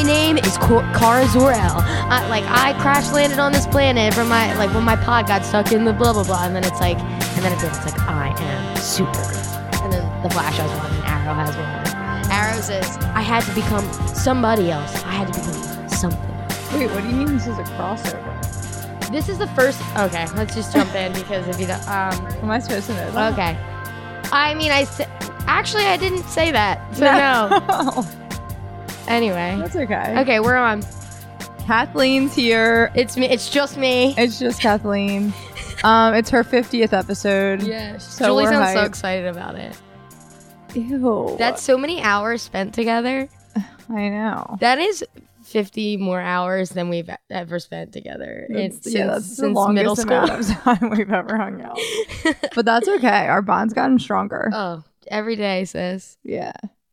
My name is Kara Zor-El. I, like I crash landed on this planet from my like when my pod got stuck in the blah blah blah, and then it's like, and then it's, it's like I am super. And then the Flash has one, and Arrow has one. Arrow says I had to become somebody else. I had to become something. Wait, what do you mean this is a crossover? This is the first. Okay, let's just jump in because if you don't, um, Am I supposed to know that? okay. I mean, I actually I didn't say that, so no. Anyway, That's okay. okay, we're on. Kathleen's here. It's me. It's just me. It's just Kathleen. Um, it's her 50th episode. Yes. So Julie sounds so excited about it. Ew. That's so many hours spent together. I know. That is 50 more hours than we've ever spent together. That's, It's yeah, since, that's the since longest middle school. amount of time we've ever hung out. but that's okay. Our bond's gotten stronger. oh, every day, sis. Yeah,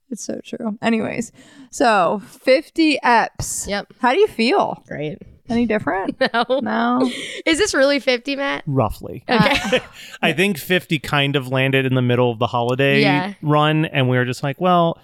it's so true. Anyways, so 50 eps. Yep. How do you feel? Great. Any different? No. no. Is this really 50, Matt? roughly. Okay. I think 50 kind of landed in the middle of the holiday Yeah. run, and we were just like, well,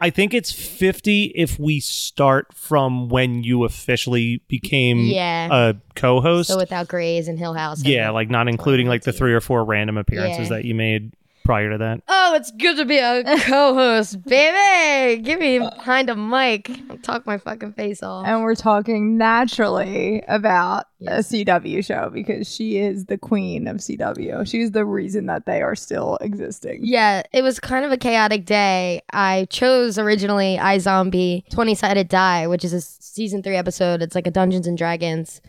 I think it's 50 if we start from when you officially became Yeah. a co host. so without Grey's and Hill House. and- yeah, like not including like the three or four random appearances Yeah. that you made prior to that. Oh, it's good to be a co-host, baby. Give me behind a mic. I'll talk my fucking face off. And we're talking naturally about Yes. a CW show because she is the queen of CW. She's the reason that they are still existing. Yeah, it was kind of a chaotic day. I chose originally iZombie 20 Sided Die, which is a season three episode. It's like a Dungeons and Dragons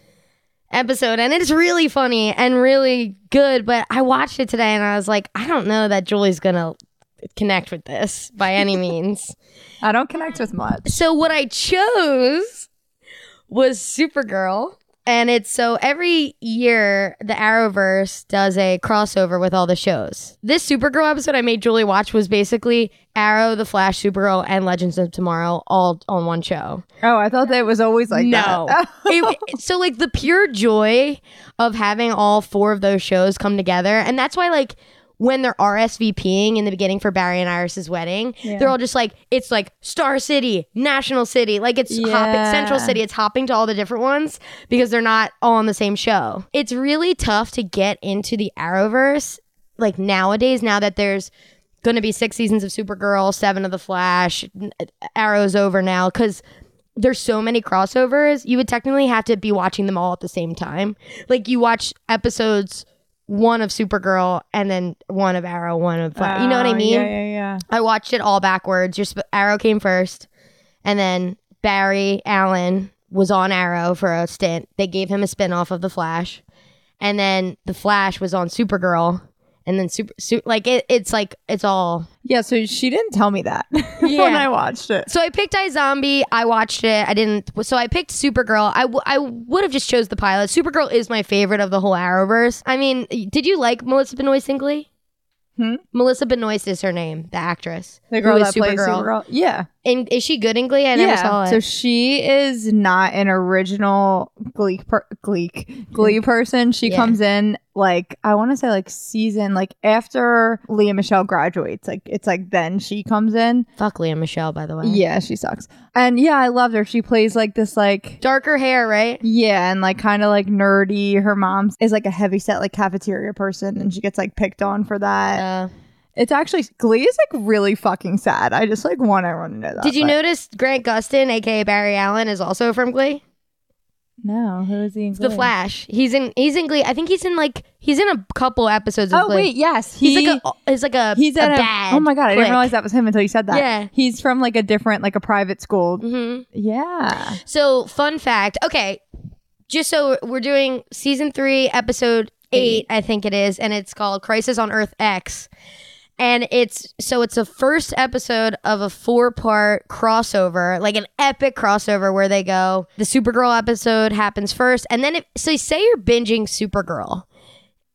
episode, and it's really funny and really good. But I watched it today and I was like, I don't know that Julie's gonna connect with this by any means. I don't connect with much. So what I chose was Supergirl. And it's so every year the Arrowverse does a crossover with all the shows. This Supergirl episode I made Julie watch was basically Arrow, The Flash, Supergirl, and Legends of Tomorrow all on one show. Oh, I thought that it was always like no. It- so like the pure joy of having all four of those shows come together. And that's why like when they're RSVPing in the beginning for Barry and Iris's wedding, they're all just like, it's like Star City, National City, like it's hopping, Central City, it's hopping to all the different ones because they're not all on the same show. It's really tough to get into the Arrowverse like nowadays, now that there's going to be six seasons of Supergirl, seven of The Flash, uh, Arrow's over now because there's so many crossovers. You would technically have to be watching them all at the same time. Like you watch episodes one of Supergirl and then one of Arrow, one of Flash. you know what I Oh, mean? Yeah, yeah, yeah. I watched it all backwards. Your sp- Arrow came first, and then Barry Allen was on Arrow for a stint. They gave him a spin off of the Flash, and then the Flash was on Supergirl, and then super, su- like it, it's like it's all. Yeah, so she didn't tell me that when I watched it. So I picked iZombie. I watched it. I didn't. So I picked Supergirl. I, w- I would have just chose the pilot. Supergirl is my favorite of the whole Arrowverse. I mean, did you like Melissa Benoist singly Hmm? Melissa Benoist is her name, the actress. The girl that is plays Supergirl. Yeah. And is she good in Glee? I never saw it. So she is not an original Glee per- Glee Glee person. She Yeah. comes in like I want to say like season like after Lea Michele graduates. Like it's like then she comes in. Fuck Lea Michele, by the way. Yeah, she sucks. And yeah, I loved her. She plays like this like Darker hair, right? yeah, and like kind of like nerdy. Her mom is like a heavy set like cafeteria person, and she gets like picked on for that. Uh, It's actually Glee is like really fucking sad. I just like want everyone to know that. Did you but- notice Grant Gustin, aka Barry Allen, is also from Glee? No, who is he? In The Flash. He's in. He's in Glee. I think he's in like. He's in a couple episodes of Oh Glee. wait, yes, He's he, like a. He's like a. he's a at bad. Oh my god, I didn't clique. realize that was him until you said that. Yeah. he's from like a different, like a private school. Mhm. Yeah. So, fun fact. Okay, just so we're doing season three, episode eight, I think it is, and it's called Crisis on Earth X. And it's so it's the first episode of a four part crossover, like an epic crossover where they go. The Supergirl episode happens first, and then if, so say you're binging Supergirl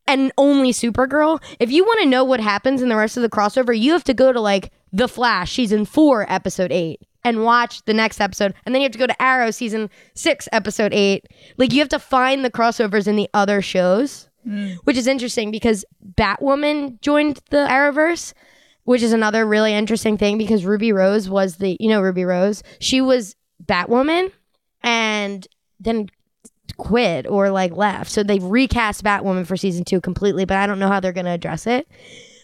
and only Supergirl. If you want to know what happens in the rest of the crossover, you have to go to like The Flash season four, episode eight, and watch the next episode. And then you have to go to Arrow season six, episode eight. Like you have to find the crossovers in the other shows, Mm. which is interesting because Batwoman joined the Arrowverse. Which is another really interesting thing because Ruby Rose was the, you know, Ruby Rose. She was Batwoman and then quit or like left. So they recast Batwoman for season two completely, but I don't know how they're going to address it.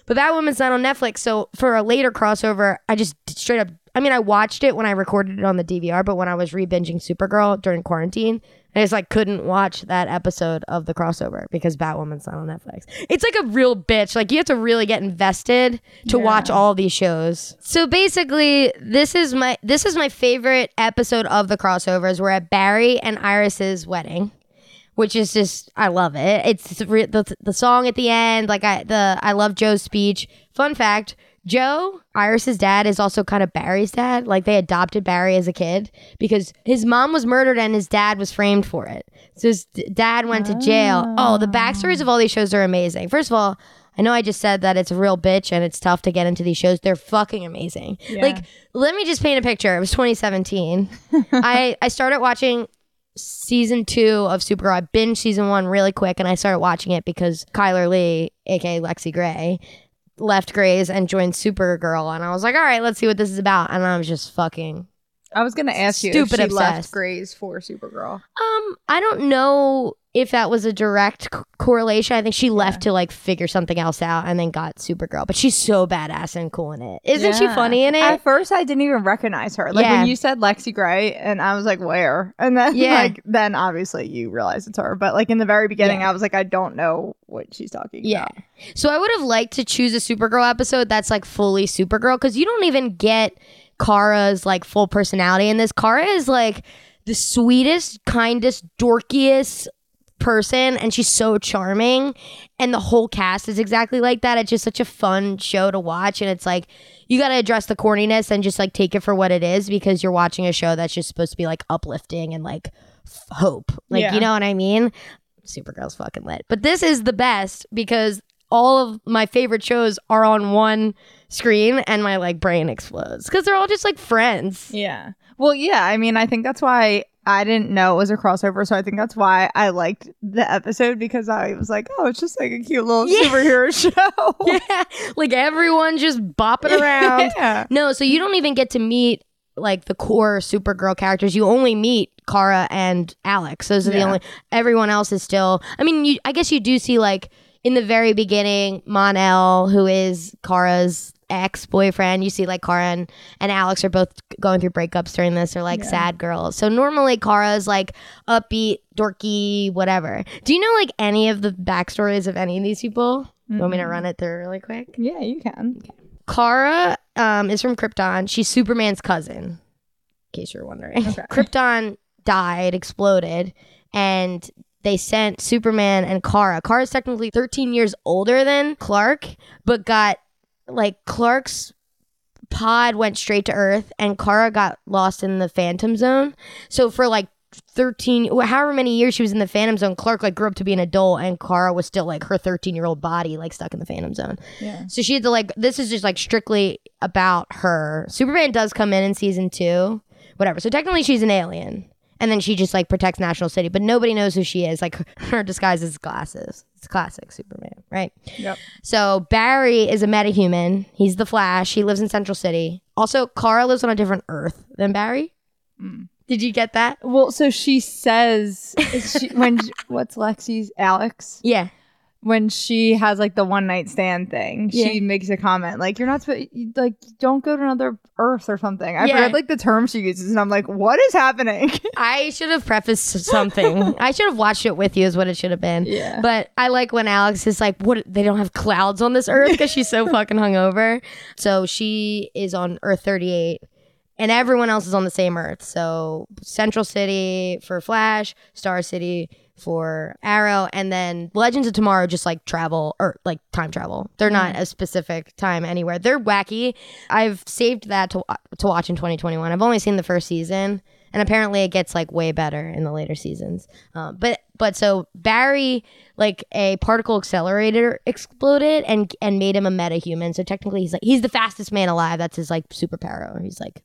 But Batwoman's not on Netflix. So for a later crossover, I just straight up, I mean, I watched it when I recorded it on the DVR, but when I was re binging Supergirl during quarantine, I just like couldn't watch that episode of the crossover because Batwoman's not on Netflix. It's like a real bitch. Like you have to really get invested to watch all these shows. So basically, this is my this is my favorite episode of the crossovers. We're at Barry and Iris's wedding which is just I love it. It's re- the the song at the end, like I the I love Joe's speech. Fun fact: Joe Iris's dad is also kind of Barry's dad. Like they adopted Barry as a kid because his mom was murdered and his dad was framed for it. So his d- dad went to jail. Oh, the ah. backstories of all these shows are amazing. First of all. I know I just said that it's a real bitch and it's tough to get into these shows. They're fucking amazing. Like, let me just paint a picture. It was 2017. I I started watching season two of Supergirl. I binged season one really quick and I started watching it because Chyler Leigh, aka Lexie Grey, left Grey's and joined Supergirl. And I was like, all right, let's see what this is about. And I was just fucking. I was gonna ask you Stupid if she left. Grey's for Supergirl. Um, I don't know if that was a direct c- correlation. I think she left to like figure something else out and then got Supergirl. But she's so badass and cool in it. Isn't she funny in it? At first, I didn't even recognize her. Like Yeah. when you said Lexie Grey, and I was like, "Where?" And then, Yeah. like, then obviously you realize it's her. But like in the very beginning, Yeah. I was like, "I don't know what she's talking Yeah. about." So I would have liked to choose a Supergirl episode that's like fully Supergirl because you don't even get Kara's like full personality in this. Kara is like the sweetest, kindest, dorkiest person and she's so charming and the whole cast is exactly like that it's just such a fun show to watch and it's like you got to address the corniness and just like take it for what it is because you're watching a show that's just supposed to be like uplifting and like f- hope like Yeah. you know what i mean Supergirl's fucking lit. But this is the best because all of my favorite shows are on one screen and my like brain explodes because they're all just like friends. Yeah. Well, yeah. I mean, I think that's why I didn't know it was a crossover. So I think that's why I liked the episode because I was like, "Oh, it's just like a cute little Yeah. superhero show." Yeah, like everyone just bopping around. Yeah. No, so you don't even get to meet like the core Supergirl characters. You only meet Kara and Alex. Those are the only. Everyone else is still. I mean, you. I guess you do see like in the very beginning, Mon-El, who is Kara's ex boyfriend. You see like Kara and, and Alex are both going through breakups during this. They're like sad girls. So normally Kara's like upbeat, dorky, whatever. Do you know like any of the backstories of any of these people? You want me to run it through really quick? Yeah, you can. Kara um, is from Krypton. She's Superman's cousin, in case you're wondering. Krypton died, exploded, and they sent Superman and Kara. Kara's technically 13 years older than Clark, but got like Clark's pod went straight to Earth, and Kara got lost in the Phantom Zone. So for like 13 however many years she was in the phantom zone clark like grew up to be an adult and kara was still like her 13 year old body like stuck in the phantom zone Yeah. so she had to like this is just like strictly about her. Superman does come in in season two, whatever. So technically she's an alien, and then she just like protects National City, but nobody knows who she is. Like her disguise is glasses. It's classic Superman, right? Yep. So Barry is a metahuman. He's the Flash. He lives in Central City. Also, Kara lives on a different Earth than Barry. Mm. Did you get that? Well, so she says is she, when what's Lexie's Alex? Yeah. When she has like the one night stand thing, she makes a comment like, "You're not supposed like don't go to another Earth or something." I Yeah. forget like the term she uses, and I'm like, "What is happening?" I should have prefaced something. I should have watched it with you, is what it should have been. Yeah. But I like when Alex is like, "What? They don't have clouds on this Earth because she's so fucking hungover." So she is on Earth 38, and everyone else is on the same Earth. So Central City for Flash, Star City for Arrow, and then Legends of Tomorrow just like travel or like time travel. They're not a specific time anywhere. They're wacky. I've saved that to to watch in 2021. I've only seen the first season, and apparently it gets like way better in the later seasons. Um, but but so Barry like a particle accelerator exploded and and made him a metahuman. So technically he's like he's the fastest man alive. That's his like superpower. He's like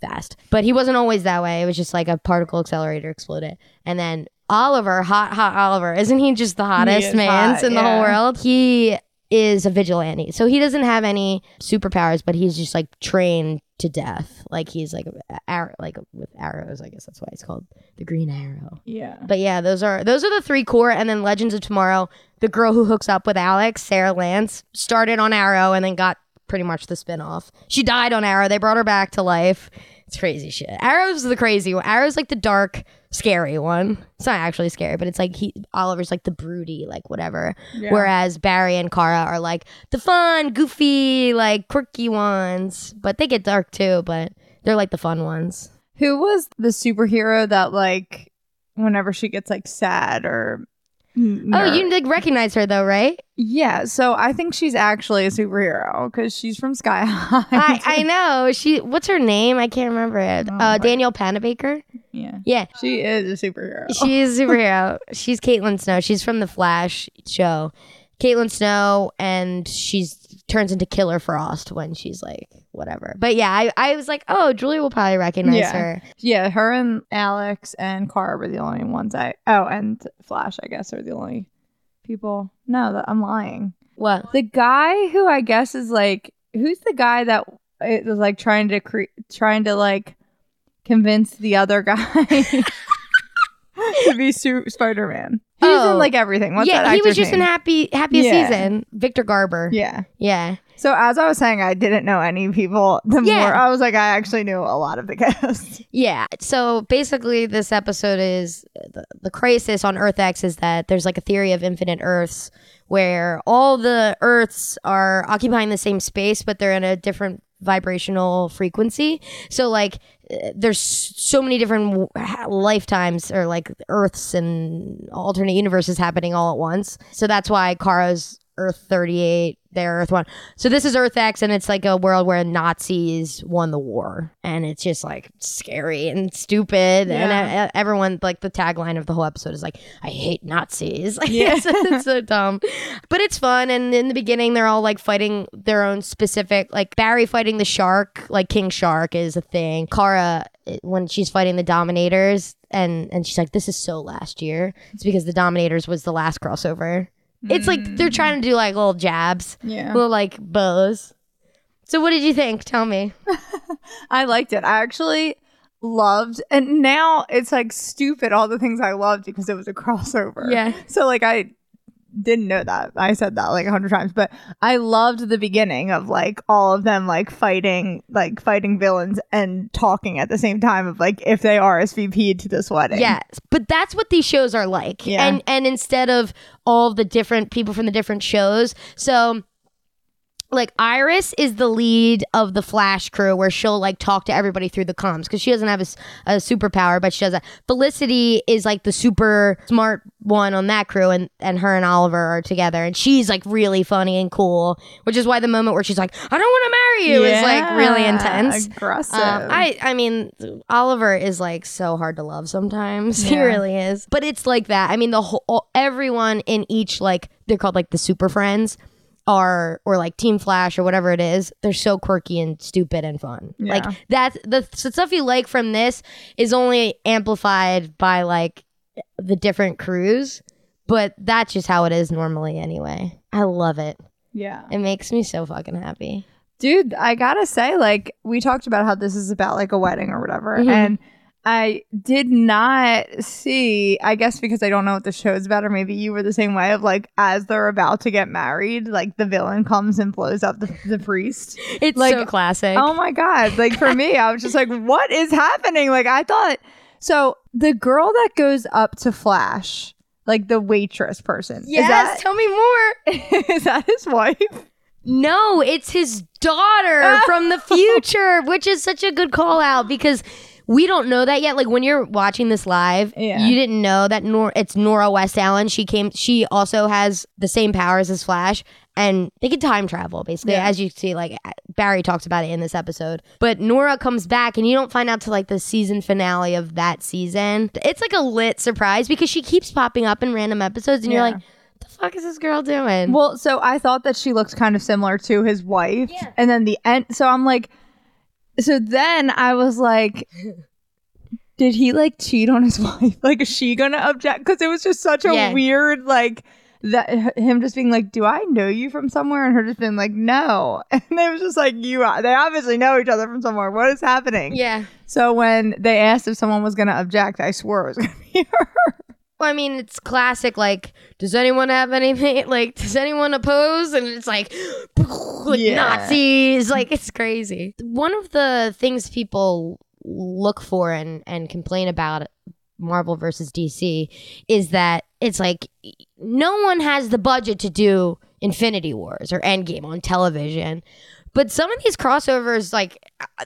fast. But he wasn't always that way. It was just like a particle accelerator exploded. And then Oliver, hot, hot Oliver, isn't he just the hottest man hot, in the whole world? He is a vigilante. So he doesn't have any superpowers, but he's just like trained to death. Like he's like a- arrow, like with arrows. I guess that's why it's called the Green Arrow. yeah. But yeah, those are those are the three core, and then Legends of Tomorrow. The girl who hooks up with Alex, Sara Lance, started on Arrow and then got pretty much the spinoff. She died on Arrow. They brought her back to life. It's crazy shit. Arrow's the crazy one. Arrow's like the dark, scary one. It's not actually scary, but it's like he Oliver's like the broody, like whatever. Yeah. Whereas Barry and Kara are like the fun, goofy, like quirky ones. But they get dark too. But they're like the fun ones. Who was the superhero that like whenever she gets like sad or Oh, you like recognize her though, right? yeah? So I think she's actually a superhero because she's from Sky High. I, I know she. What's her name? I can't remember it. Oh, uh, Danielle Panabaker. yeah, Yeah, she is a superhero. she's a superhero. she's Caitlin Snow. She's from the Flash show. Caitlin Snow, and she's turns into Killer Frost when she's like whatever. But yeah, I, I was like, oh, Julie will probably recognize Yeah. her. Yeah, her and Alex and Kara were the only ones I. Oh, and Flash, I guess, are the only people. No, that, I'm lying. What? The guy who I guess is like, who's the guy that it was like trying to cre- trying to like convince the other guy to be su- Spider Man. He's Oh. in like everything. What's yeah, he was just in name? Happy Happiest Yeah. Season. Victor Garber. Yeah. yeah. So as I was saying, I didn't know any people. The Yeah. more I was like, I actually knew a lot of the cast. Yeah. So basically, this episode is the, the crisis on Earth X is that there's like a theory of infinite Earths where all the Earths are occupying the same space, but they're in a different vibrational frequency. So, like, there's so many different lifetimes or like Earths and alternate universes happening all at once. So that's why Kara's Earth 38, their Earth 1. So this is Earth X, and it's like a world where Nazis won the war. And it's just like scary and stupid. And Yeah. uh, everyone, like, the tagline of the whole episode is like, I hate Nazis. Like, Yeah. it's, it's so dumb. But it's fun. And in the beginning, they're all like fighting their own specific, like, Barry fighting the shark, like, King Shark is a thing. Kara, eh, when she's fighting the Dominators, and, and she's like, this is so last year. It's because the Dominators was the last crossover. It's like they're trying to do like little jabs, Yeah. little like bows. So what did you think? Tell me. I liked it. I actually loved and now it's like stupid all the things I loved because it was a crossover. Yeah. So like I didn't know that. I said that like a hundred times, but I loved the beginning of like all of them like fighting like fighting villains and talking at the same time of like if they RSVP'd to this wedding. Yes, but that's what these shows are like. Yeah. And and instead of all the different people from the different shows, so like Iris is the lead of the Flash crew, where she'll like talk to everybody through the comms because she doesn't have a superpower, but she does that. Felicity is like the super smart one on that crew, and and her and Oliver are together, and she's like really funny and cool, which is why the moment where she's like, "I don't want to marry you," is like really intense. Aggressive. Um, I I mean, Oliver is like so hard to love sometimes. He really is. But it's like that. I mean, the whole everyone in each like they're called like the super friends are or like Team Flash or whatever it is. They're so quirky and stupid and fun. Yeah. Like that's the, the stuff you like from this is only amplified by like the different crews. But that's just how it is normally anyway. I love it. yeah. It makes me so fucking happy. Dude, I gotta say, like, we talked about how this is about like a wedding or whatever. Mhm. And I did not see, I guess because I don't know what the show's about, or maybe you were the same way of like, as they're about to get married, like the villain comes and blows up the, the priest. It's Like, so classic. Oh my God. Like for me, I was just like, what is happening? Like I thought, so the girl that goes up to Flash, like the waitress person, yes, tell me more. is that his wife? No, it's his daughter from the future, which is such a good call out because we don't know that yet. Like when you're watching this live, Yeah. you didn't know that Nor- it's Nora West Allen. She came. She also has the same powers as Flash, and they can time travel basically, Yeah. as you see. Like Barry talks about it in this episode. But Nora comes back, and you don't find out till like the season finale of that season. It's like a lit surprise because she keeps popping up in random episodes, and you're Yeah. like, "The fuck is this girl doing?" Well, so I thought that she looked kind of similar to his wife. Yeah. And then the end. So I'm like, so then I was like, did he like cheat on his wife? Like, is she gonna object? Because it was just such a Yeah. weird, like, that him just being like, do I know you from somewhere? And her just being like, no. And it was just like, you, uh, they obviously know each other from somewhere. What is happening? yeah. So when they asked if someone was gonna object, I swore it was gonna be her. Well, I mean, it's classic. Like, does anyone have anything? Like, does anyone oppose? And it's like, like Yeah. Nazis. Like, it's crazy. One of the things people look for and and complain about Marvel versus DC is that it's like no one has the budget to do Infinity Wars or Endgame on television. But some of these crossovers, like,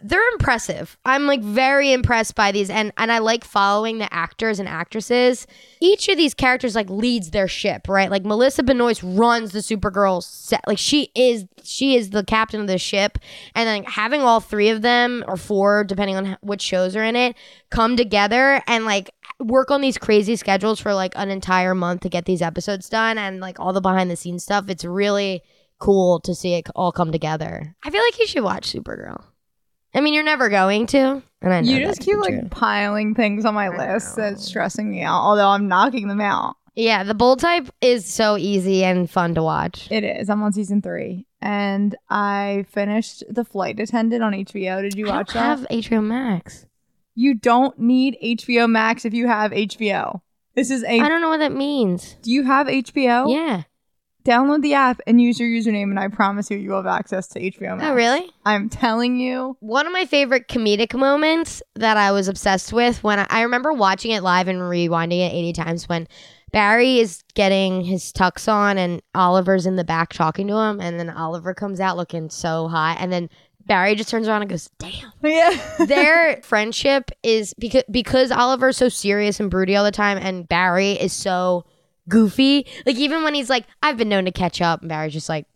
they're impressive. I'm like very impressed by these, and and I like following the actors and actresses. Each of these characters like leads their ship, right? Like Melissa Benoist runs the Supergirl set. Like she is she is the captain of the ship, and then having all three of them or four, depending on which shows are in it, come together and like work on these crazy schedules for like an entire month to get these episodes done, and like all the behind the scenes stuff. It's really cool to see it all come together. I feel like you should watch Supergirl. I mean, you're never going to, and I know You just keep like true. piling things on my I list know. that's stressing me out, although I'm knocking them out. yeah. The bold type is so easy and fun to watch. It is. I'm on season three, and I finished The Flight Attendant on HBO. Did you I watch don't that? have HBO Max. you don't need HBO Max if you have HBO. This is a. I don't know what that means. Do you have HBO? Yeah. Download the app and use your username, and I promise you, you will have access to HBO Max. Oh, really? I'm telling you. One of my favorite comedic moments that I was obsessed with when I, I remember watching it live and rewinding it 80 times when Barry is getting his tux on and Oliver's in the back talking to him, and then Oliver comes out looking so hot, and then Barry just turns around and goes, "Damn." Yeah. Their friendship is because because Oliver's so serious and broody all the time, and Barry is so goofy. Like even when he's like, "I've been known to catch up," and Barry's just like,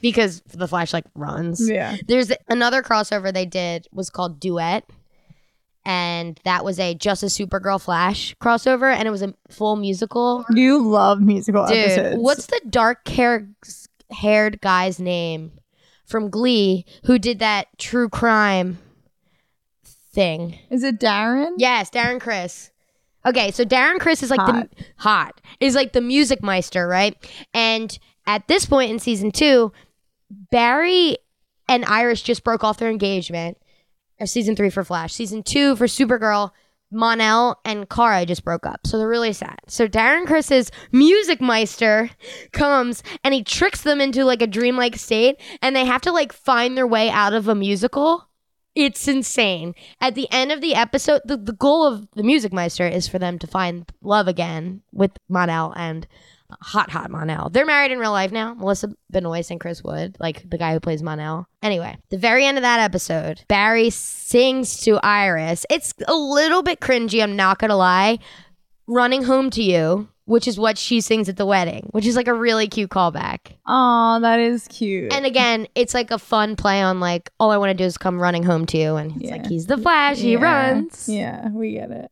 because the Flash like runs. yeah. There's another crossover they did was called Duet. And that was a just a Supergirl Flash crossover, and it was a full musical. You love musical Dude, episodes. what's the dark hair haired guy's name from Glee who did that true crime thing? Is it Darren? Yes, Darren Criss. Okay, so Darren Criss is like Hot. the hot is like the music meister, right? And at this point in season two, Barry and Iris just broke off their engagement. Or season three for Flash, season two for Supergirl. Mon-El and Kara just broke up, so they're really sad. So Darren Criss's music meister comes and he tricks them into like a dreamlike state, and they have to like find their way out of a musical. It's insane. At the end of the episode, the, the goal of the Music Meister is for them to find love again with Mon-El and hot, hot Mon-El. They're married in real life now. Melissa Benoist and Chris Wood, like the guy who plays Mon-El. Anyway, the very end of that episode, Barry sings to Iris. It's a little bit cringy, I'm not gonna lie. Running home to you, which is what she sings at the wedding, which is like a really cute callback. Oh, that is cute. And again, it's like a fun play on like all I want to do is come running home to you, and it's Yeah. like he's the Flash, he Yeah. runs. Yeah, we get it.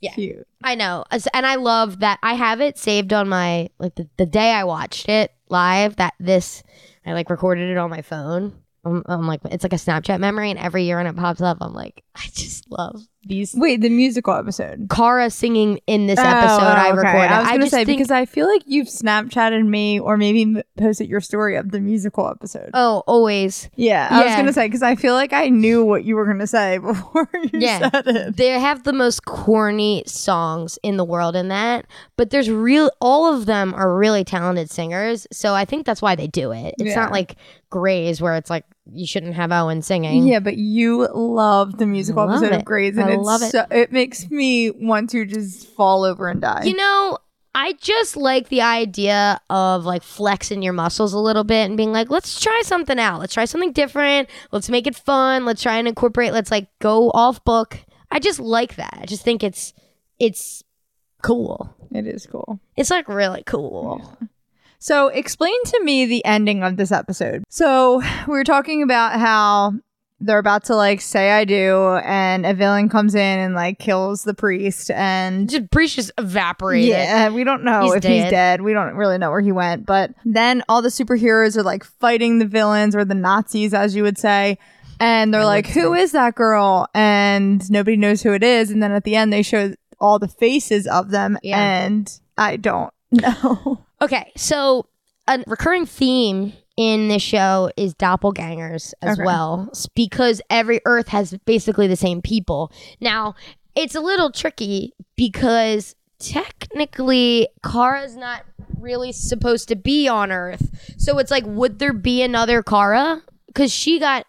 Yeah. Cute. I know, and I love that. I have it saved on my like the, the day I watched it live. That this I like recorded it on my phone. I'm, I'm like it's like a Snapchat memory, and every year when it pops up, I'm like I just love these Wait, the musical episode. Kara singing in this oh, episode Oh, I okay. recorded. I was gonna just say think, because I feel like you've Snapchatted me or maybe posted your story of the musical episode. oh, always. yeah, I was gonna say because I feel like I knew what you were gonna say before you Yeah. said it. They have the most corny songs in the world in that, but there's real all of them are really talented singers, so I think that's why they do it. It's Yeah. not like Grey's where it's like you shouldn't have Owen singing. Yeah, but you love the musical love episode it. of Grey's, and I it's love it. So, it makes me want to just fall over and die. You know, I just like the idea of like flexing your muscles a little bit and being like, let's try something out. Let's try something different. Let's make it fun. Let's try and incorporate. Let's like go off book. I just like that. I just think it's it's cool. it is cool. It's like really cool. So, explain to me the ending of this episode. So, we were talking about how they're about to like say I do, and a villain comes in and like kills the priest, and Just Breach just evaporated. yeah, we don't know He's if he's dead. dead. We don't really know where he went, but then all the superheroes are like fighting the villains or the Nazis, as you would say. And they're I like, "Who is that girl?" And nobody knows who it is. And then at the end, they show all the faces of them, Yeah. and I don't know. Okay, so a recurring theme in this show is doppelgangers as Okay. well, because every Earth has basically the same people. Now, it's a little tricky because technically, Kara's not really supposed to be on Earth. So it's like, would there be another Kara? Because she got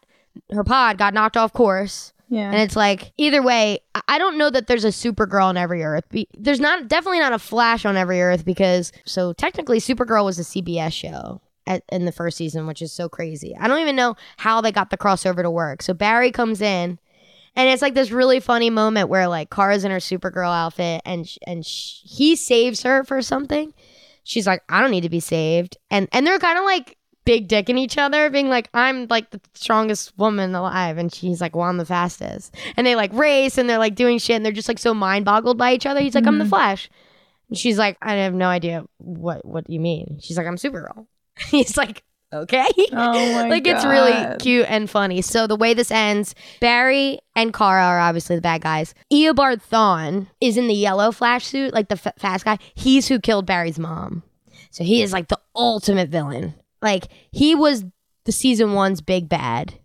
her pod got knocked off course. Yeah. And it's like either way, I- don't know that there's a Supergirl on every Earth. There's not definitely not a Flash on every Earth because so technically Supergirl was a CBS show at, in the first season, which is so crazy. I don't even know how they got the crossover to work. So Barry comes in, and it's like this really funny moment where like Kara's in her Supergirl outfit, and sh- and sh- he saves her for something. She's like, I don't need to be saved, and and they're kind of like big dick in each other, being like, I'm like the strongest woman alive. And she's like, well, I'm the fastest. And they like race and they're like doing shit and they're just like so mind boggled by each other. He's like, I'm the mm-hmm. Flash. And she's like, I have no idea what what you mean. She's like, I'm Supergirl. He's like, okay. Oh like it's really cute and funny. So the way this ends, Barry and Kara are obviously the bad guys. Eobard Thawne is in the yellow Flash suit, like the f- fast guy. He's who killed Barry's mom. So he is like the ultimate villain. Like he was the season one's big bad.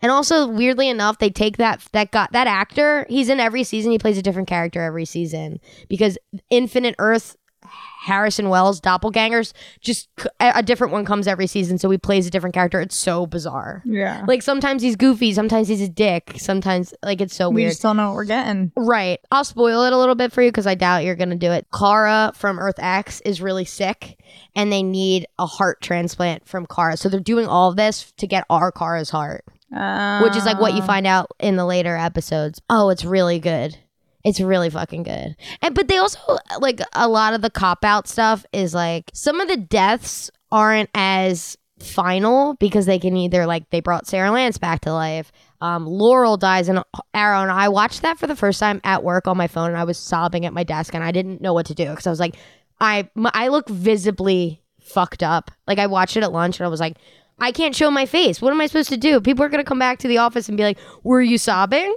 And also, weirdly enough, they take that that got that actor. He's in every season. He plays a different character every season because Infinite Earth, Harrison Wells, doppelgangers, just a different one comes every season. So he plays a different character. It's so bizarre. yeah. Like sometimes he's goofy, sometimes he's a dick, sometimes like it's so we weird. just don't know what we're getting. Right. I'll spoil it a little bit for you because I doubt you're going to do it. Kara from Earth X is really sick and they need a heart transplant from Kara. So they're doing all this to get our Kara's heart, which is like what you Uh, find out in the later episodes. Oh, it's really good. It's really fucking good. And but they also like a lot of the cop out stuff is like some of the deaths aren't as final because they can either like they brought Sara Lance back to life. Um, Laurel dies in Arrow, and I watched that for the first time at work on my phone, and I was sobbing at my desk, and I didn't know what to do because I was like, I my, I look visibly fucked up. Like I watched it at lunch, and I was like, I can't show my face. What am I supposed to do? People are gonna come back to the office and be like, "Were you sobbing?"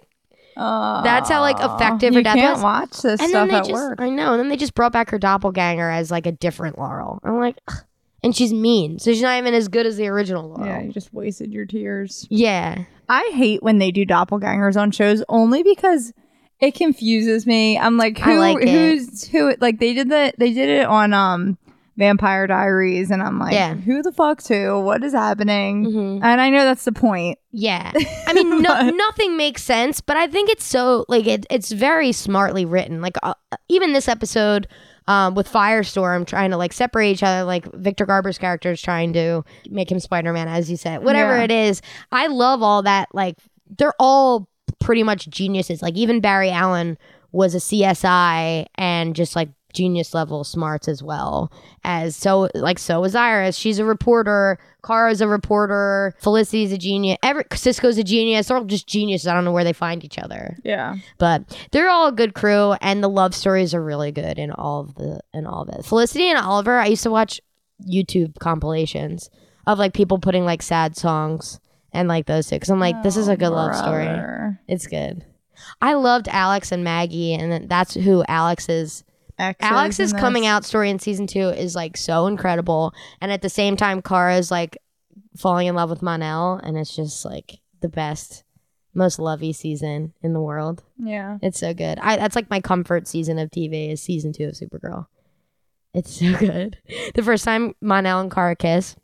That's how like effective you her death can't was. watch this and stuff then they at just, work. I know. And then they just brought back her doppelganger as like a different Laurel. I'm like, "Ugh." and she's mean, so she's not even as good as the original Laurel. Yeah, you just wasted your tears. Yeah. I hate when they do doppelgangers on shows only because it confuses me. I'm like, I who, like it. who's who? Like they did the they did it on um Vampire Diaries, and I'm like, Yeah. who the fuck's who? What is happening? Mhm. And I know that's the point. Yeah. I mean, no, nothing makes sense, but I think it's so, like, it, it's very smartly written. Like, uh, even this episode um, with Firestorm trying to, like, separate each other, like, Victor Garber's character is trying to make him Spider Man, as you said. Whatever Yeah. it is, I love all that. Like, they're all pretty much geniuses. Like, even Barry Allen was a CSI and just, like, genius level smarts as well as so like so is Iris. She's a reporter. Kara's a reporter. Felicity's a genius. Every Cisco's a genius. They're all just geniuses. I don't know where they find each other, Yeah. but they're all a good crew, and the love stories are really good in all of the in all of it. Felicity and Oliver. I used to watch YouTube compilations of like people putting like sad songs and like those two. Cause I'm like, this is a oh, good love story. It's good. I loved Alex and Maggie, and that's who Alex is. Exes Alex's in coming out story in season two is like so incredible, and at the same time, Kara is like falling in love with Mon-El, and it's just like the best, most lovey season in the world. Yeah. It's so good. I that's like my comfort season of TV is season two of Supergirl. It's so good. The first time Mon-El and Kara kiss,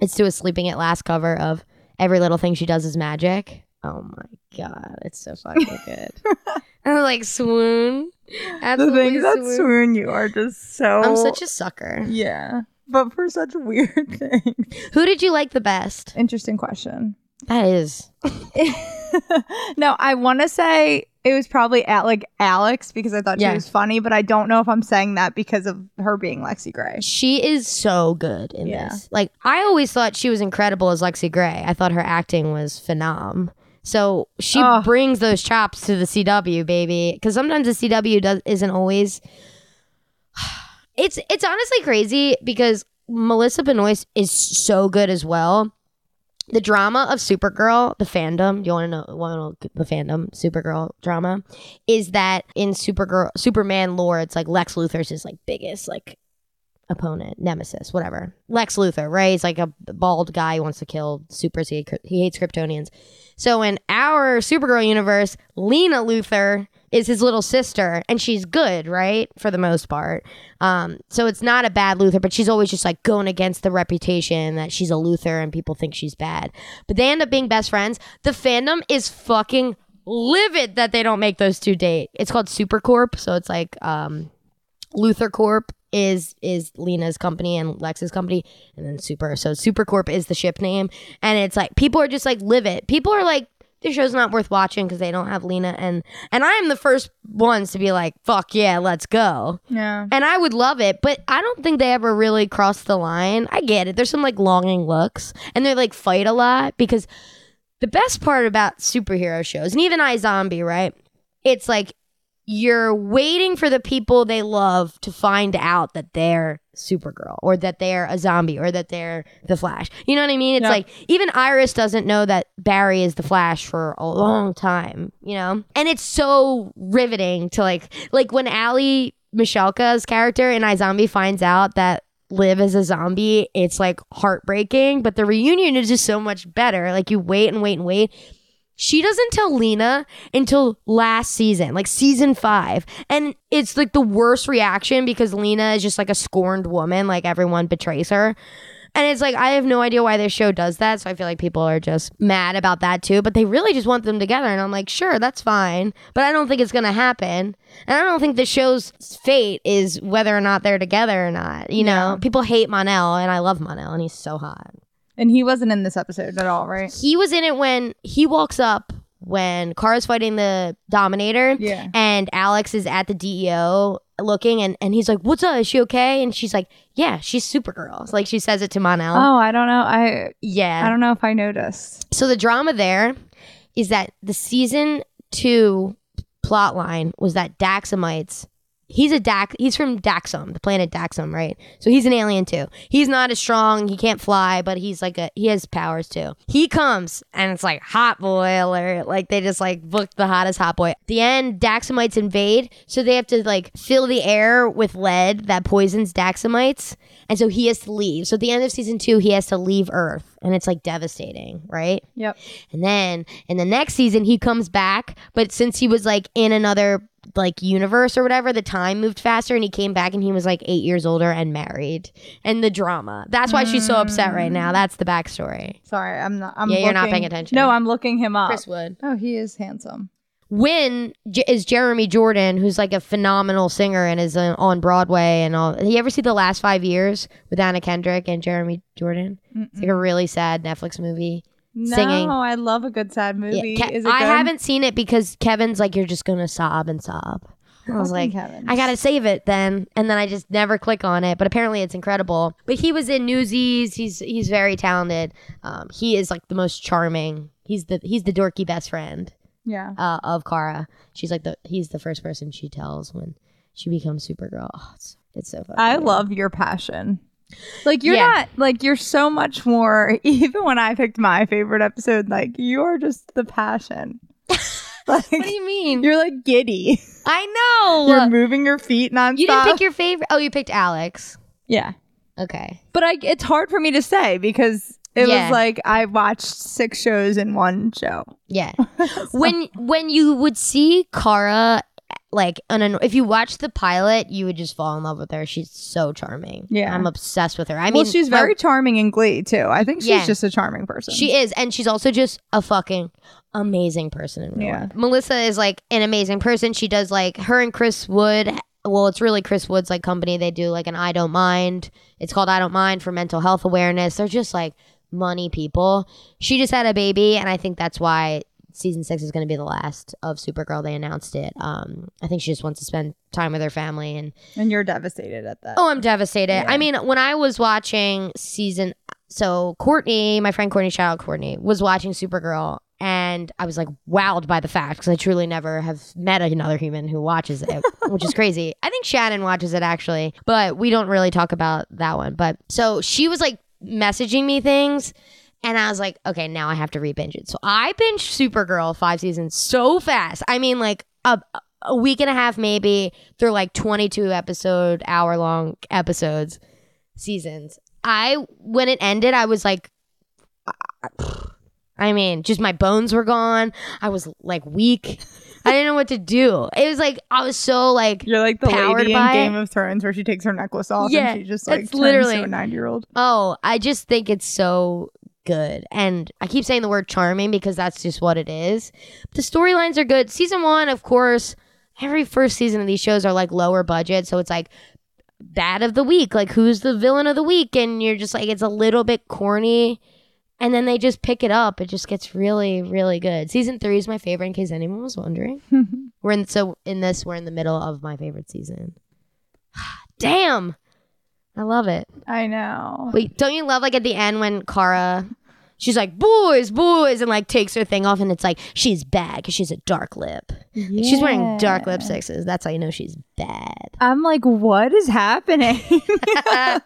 it's to a sleeping at last cover of Every Little Thing She Does Is Magic. Oh my god, it's so fucking good. and I like swoon. The Absolutely things that swoon. swoon you are just so. I'm such a sucker. yeah, but for such weird things. Who did you like the best? Interesting question. That is. no, I want to say it was probably at like Alex because I thought Yeah. she was funny, but I don't know if I'm saying that because of her being Lexie Grey. She is so good in Yeah. this. Like I always thought she was incredible as Lexie Grey. I thought her acting was phenom. So she Ugh. brings those chops to the CW, baby. Because sometimes the CW does isn't always. It's it's honestly crazy because Melissa Benoist is so good as well. The drama of Supergirl, the fandom, do you want to know, want to know the fandom Supergirl drama? Is that in Supergirl, Superman lore, it's like Lex Luthor's his like biggest like opponent, nemesis, whatever. Lex Luthor, right? He's like a bald guy who wants to kill supers. He, he hates Kryptonians. So in our Supergirl universe, Lena Luthor is his little sister, and she's good, right, for the most part. Um, so it's not a bad Luthor, but she's always just like going against the reputation that she's a Luthor and people think she's bad. But they end up being best friends. The fandom is fucking livid that they don't make those two date. It's called Supercorp, so it's like um Luthor Corp is is Lena's company and Lex's company, and then Super. So Supercorp is the ship name, and it's like people are just like live it. People are like, this show's not worth watching because they don't have Lena, and and I'm the first ones to be like, fuck yeah, let's go. Yeah. And I would love it, but I don't think they ever really crossed the line. I get it. There's some like longing looks, and they like fight a lot because the best part about superhero shows, and even iZombie, right? It's like you're waiting for the people they love to find out that they're Supergirl or that they're a zombie or that they're the Flash. You know what I mean? It's like even Iris doesn't know that Barry is the Flash for a long time, you know? And it's so riveting to like like when Aly Michalka's character in iZombie finds out that Liv is a zombie, it's like heartbreaking, but the reunion is just so much better. Like you wait and wait and wait. She doesn't tell Lena until last season, like season five. And it's like the worst reaction because Lena is just like a scorned woman. Like everyone betrays her. And it's like, I have no idea why this show does that. So I feel like people are just mad about that too. But they really just want them together. And I'm like, sure, that's fine. But I don't think it's going to happen. And I don't think the show's fate is whether or not they're together or not. You know, people hate Mon-El, and I love Mon-El, and he's so hot. And he wasn't in this episode at all, right? He was in it when he walks up when Kara's fighting the Dominator. Yeah. And Alex is at the DEO looking and, and he's like, What's up? Is she okay? And she's like, Yeah, she's Supergirl. Like she says it to Mon-El. Oh, I don't know. I yeah. I don't know if I noticed. So the drama there is that the season two plot line was that Daxamites. He's a Dax. He's from Daxam, the planet Daxam, right? So he's an alien too. He's not as strong. He can't fly, but he's like a. He has powers too. He comes and it's like hot boy alert. Like they just like booked the hottest hot boy. At the end, Daxamites invade, so they have to like fill the air with lead that poisons Daxamites, and so he has to leave. So at the end of season two, he has to leave Earth, and it's like devastating, right? Yep. And then in the next season, he comes back, but since he was like in another like universe or whatever, the time moved faster and he came back and he was like eight years older and married. And the drama. That's why she's so upset right now. That's the backstory. Sorry, I'm not. I'm Yeah, you're not looking- paying attention. No, I'm looking him up. Chris Wood. Oh, he is handsome. Win J- is Jeremy Jordan, who's like a phenomenal singer and is uh, on Broadway and all. You ever see the last five years with Anna Kendrick and Jeremy Jordan? It's like a really sad Netflix movie. No, Singing. I love a good sad movie. Yeah, Ke- is it I good? haven't seen it because Kevin's like, you're just gonna sob and sob. I was like, Kevin. I gotta save it then, and then I just never click on it. But apparently, it's incredible. But he was in Newsies. He's he's very talented. Um, he is like the most charming. He's the he's the dorky best friend Yeah. uh, of Kara. She's like the he's the first person she tells when she becomes Supergirl. Oh, it's it's so funny. I love your passion. Like you're Yeah. not like you're so much more. Even when I picked my favorite episode, like you're just the passion. Like, What do you mean? you're like giddy. I know. You're moving your feet nonstop. you didn't pick your favorite. Oh, you picked Alex. yeah. Okay. But I, it's hard for me to say because it Yeah. was like I watched six shows in one show. Yeah. when when you would see Kara like an, if you watch the pilot, you would just fall in love with her. She's so charming. Yeah. I'm obsessed with her. I well, mean, she's my- very charming in Glee too. I think she's Yeah. just a charming person. She is, and she's also just a fucking amazing person in real Yeah. life. Melissa is like an amazing person. She does like her and Chris Wood. Well, it's really Chris Wood's like company. They do like an I don't mind. It's called I don't mind for mental health awareness. They're just like money people. She just had a baby, and I think that's why season six is going to be the last of Supergirl. They announced it. Um, I think she just wants to spend time with her family and and you're devastated at that. Oh, I'm devastated. Yeah. I mean, when I was watching season, so Courtney, my friend Courtney, shout out Courtney, was watching Supergirl, and I was like wowed by the fact because I truly never have met another human who watches it, which is crazy. I think Shannon watches it actually, but we don't really talk about that one. But so she was like messaging me things. And I was like, okay, now I have to re-binge it. So I binged Supergirl five seasons so fast. I mean, like a, a week and a half maybe through like 22 episode hour long episodes seasons i when it ended i was like i mean just my bones were gone i was like weak i didn't know what to do it was like i was so like You're like the Powered lady in Game of Thrones where she takes her necklace off Yeah, and she just like it's turns literally- a nine year old. oh i just think it's so good. And i keep saying the word charming because that's just what it is. The storylines are good. Season one of course every first season of these shows are like lower budget. So it's like bad of the week. Like who's the villain of the week? And you're just like it's a little bit corny. And then they just pick it up. It just gets really really good. Season three is my favorite in case anyone was wondering. We're in so in this we're in the middle of my favorite season. Damn i love it I know. Wait, don't you love like at the end when Kara, she's like boys, boys, and like takes her thing off, and it's like she's bad because she's a dark lip. She's wearing dark Yeah. lipsticks. That's how you know she's bad. I'm like, what is happening?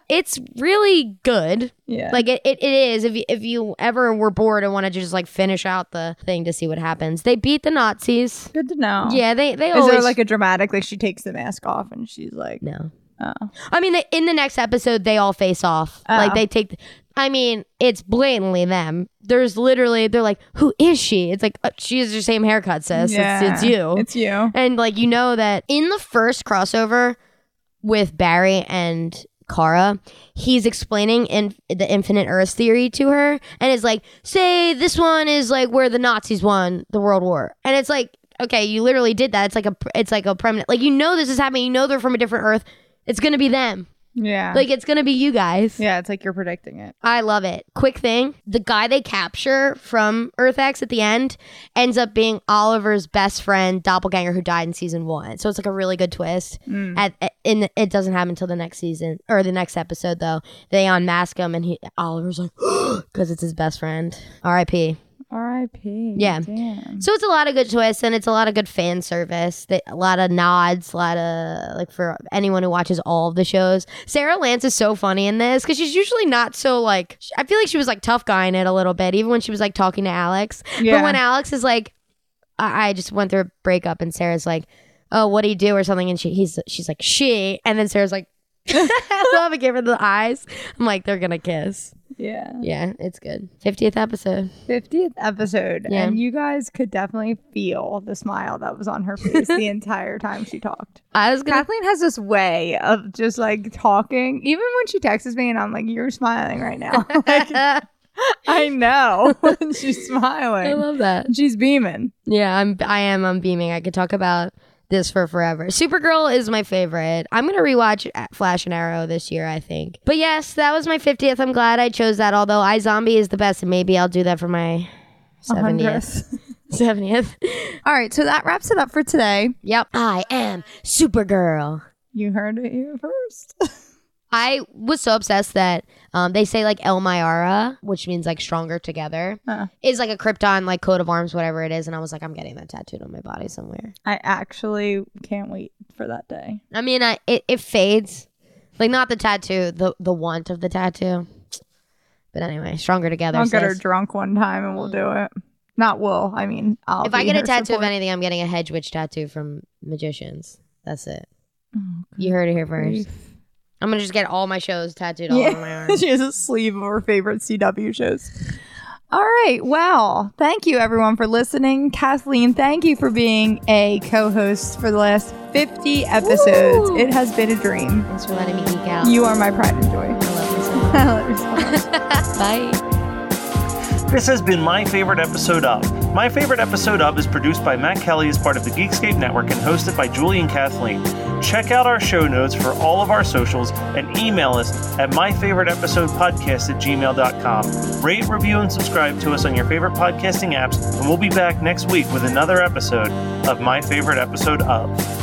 it's really good. yeah. Like it, it, it is. If you, if you ever were bored and wanted to just like finish out the thing to see what happens, they beat the Nazis. good to know. Yeah, they they Is always there like a dramatic like she takes the mask off and she's like, no. Oh. I mean, they, in the next episode, they all face off. Oh. Like they take. I mean, it's blatantly them. There's literally they're like, "Who is she?" It's like uh, she has your same haircut, sis. Yeah, It's, it's you. It's you. and like you know that in the first crossover with Barry and Kara, he's explaining in the infinite Earth theory to her, and it's like, say this one is like where the Nazis won the World War, and it's like, okay, you literally did that. It's like a, it's like a permanent, like you know this is happening. You know they're from a different Earth. It's gonna be them. Yeah. Like it's gonna be you guys. yeah, it's like you're predicting it. I love it. Quick thing: the guy they capture from Earth X at the end ends up being Oliver's best friend, doppelganger, who died in season one. So it's like a really good twist. Mm. At, at- in it doesn't happen until the next season or the next episode though. They unmask him and he Oliver's like because it's his best friend. R.I.P. R.I.P. Yeah. Damn. So it's a lot of good twists and it's a lot of good fan service. That a lot of nods, a lot of like for anyone who watches all of the shows. Sara Lance is so funny in this because she's usually not so like. I feel like she was like tough guy in it a little bit, even when she was like talking to Alex. Yeah. But when Alex is like, I, I just went through a breakup and Sara's like, oh, what do you do or something, and she he's she's like she, and then Sara's like. I love it. Give her the eyes. I'm like, they're gonna kiss. Yeah. Yeah, it's good. 50th episode. 50th episode. Yeah. And you guys could definitely feel the smile that was on her face the entire time she talked. I was gonna Kathleen has this way of just like talking, even when she texts me and I'm like, you're smiling right now. Like, I know. She's smiling. I love that. She's beaming. Yeah, I'm. I am. I'm beaming. I could talk about this for forever. Supergirl is my favorite. I'm gonna rewatch Flash and Arrow this year. I think. But yes, that was my 50th. I'm glad I chose that. Although iZombie is the best, and maybe I'll do that for my 70th. 70th. All right, so that wraps it up for today. Yep. I am Supergirl. You heard it here first. I was so obsessed that um, they say like El Mayarah, which means like stronger together, Huh. is like a Krypton like coat of arms, whatever it is. And I was like, I'm getting that tattooed on my body somewhere. I actually can't wait for that day. I mean, I, it, it fades. Like not the tattoo, the the want of the tattoo. But anyway, stronger together. I'll get her drunk one time and we'll do it. Not will. I mean, I'll if I get a tattoo support. of anything, I'm getting a hedge witch tattoo from magicians. That's it. Oh, You heard it here grief. First. I'm gonna just get all my shows tattooed all Yeah. over my arm. she has a sleeve of her favorite CW shows. All right. Wow. Thank you, everyone, for listening. Kathleen, thank you for being a co host for the last 50 episodes. Woo! It has been a dream. Thanks for letting me geek out. You are my pride and joy. I love you so much. I love you so much. Bye. This has been My Favorite Episode Of. My Favorite Episode Of is produced by Matt Kelly as part of the Geekscape Network and hosted by Julie and Kathleen. Check out our show notes for all of our socials and email us at myfavoriteepisodepodcast at gmail.com. Rate, review, and subscribe to us on your favorite podcasting apps, and we'll be back next week with another episode of My Favorite Episode Of.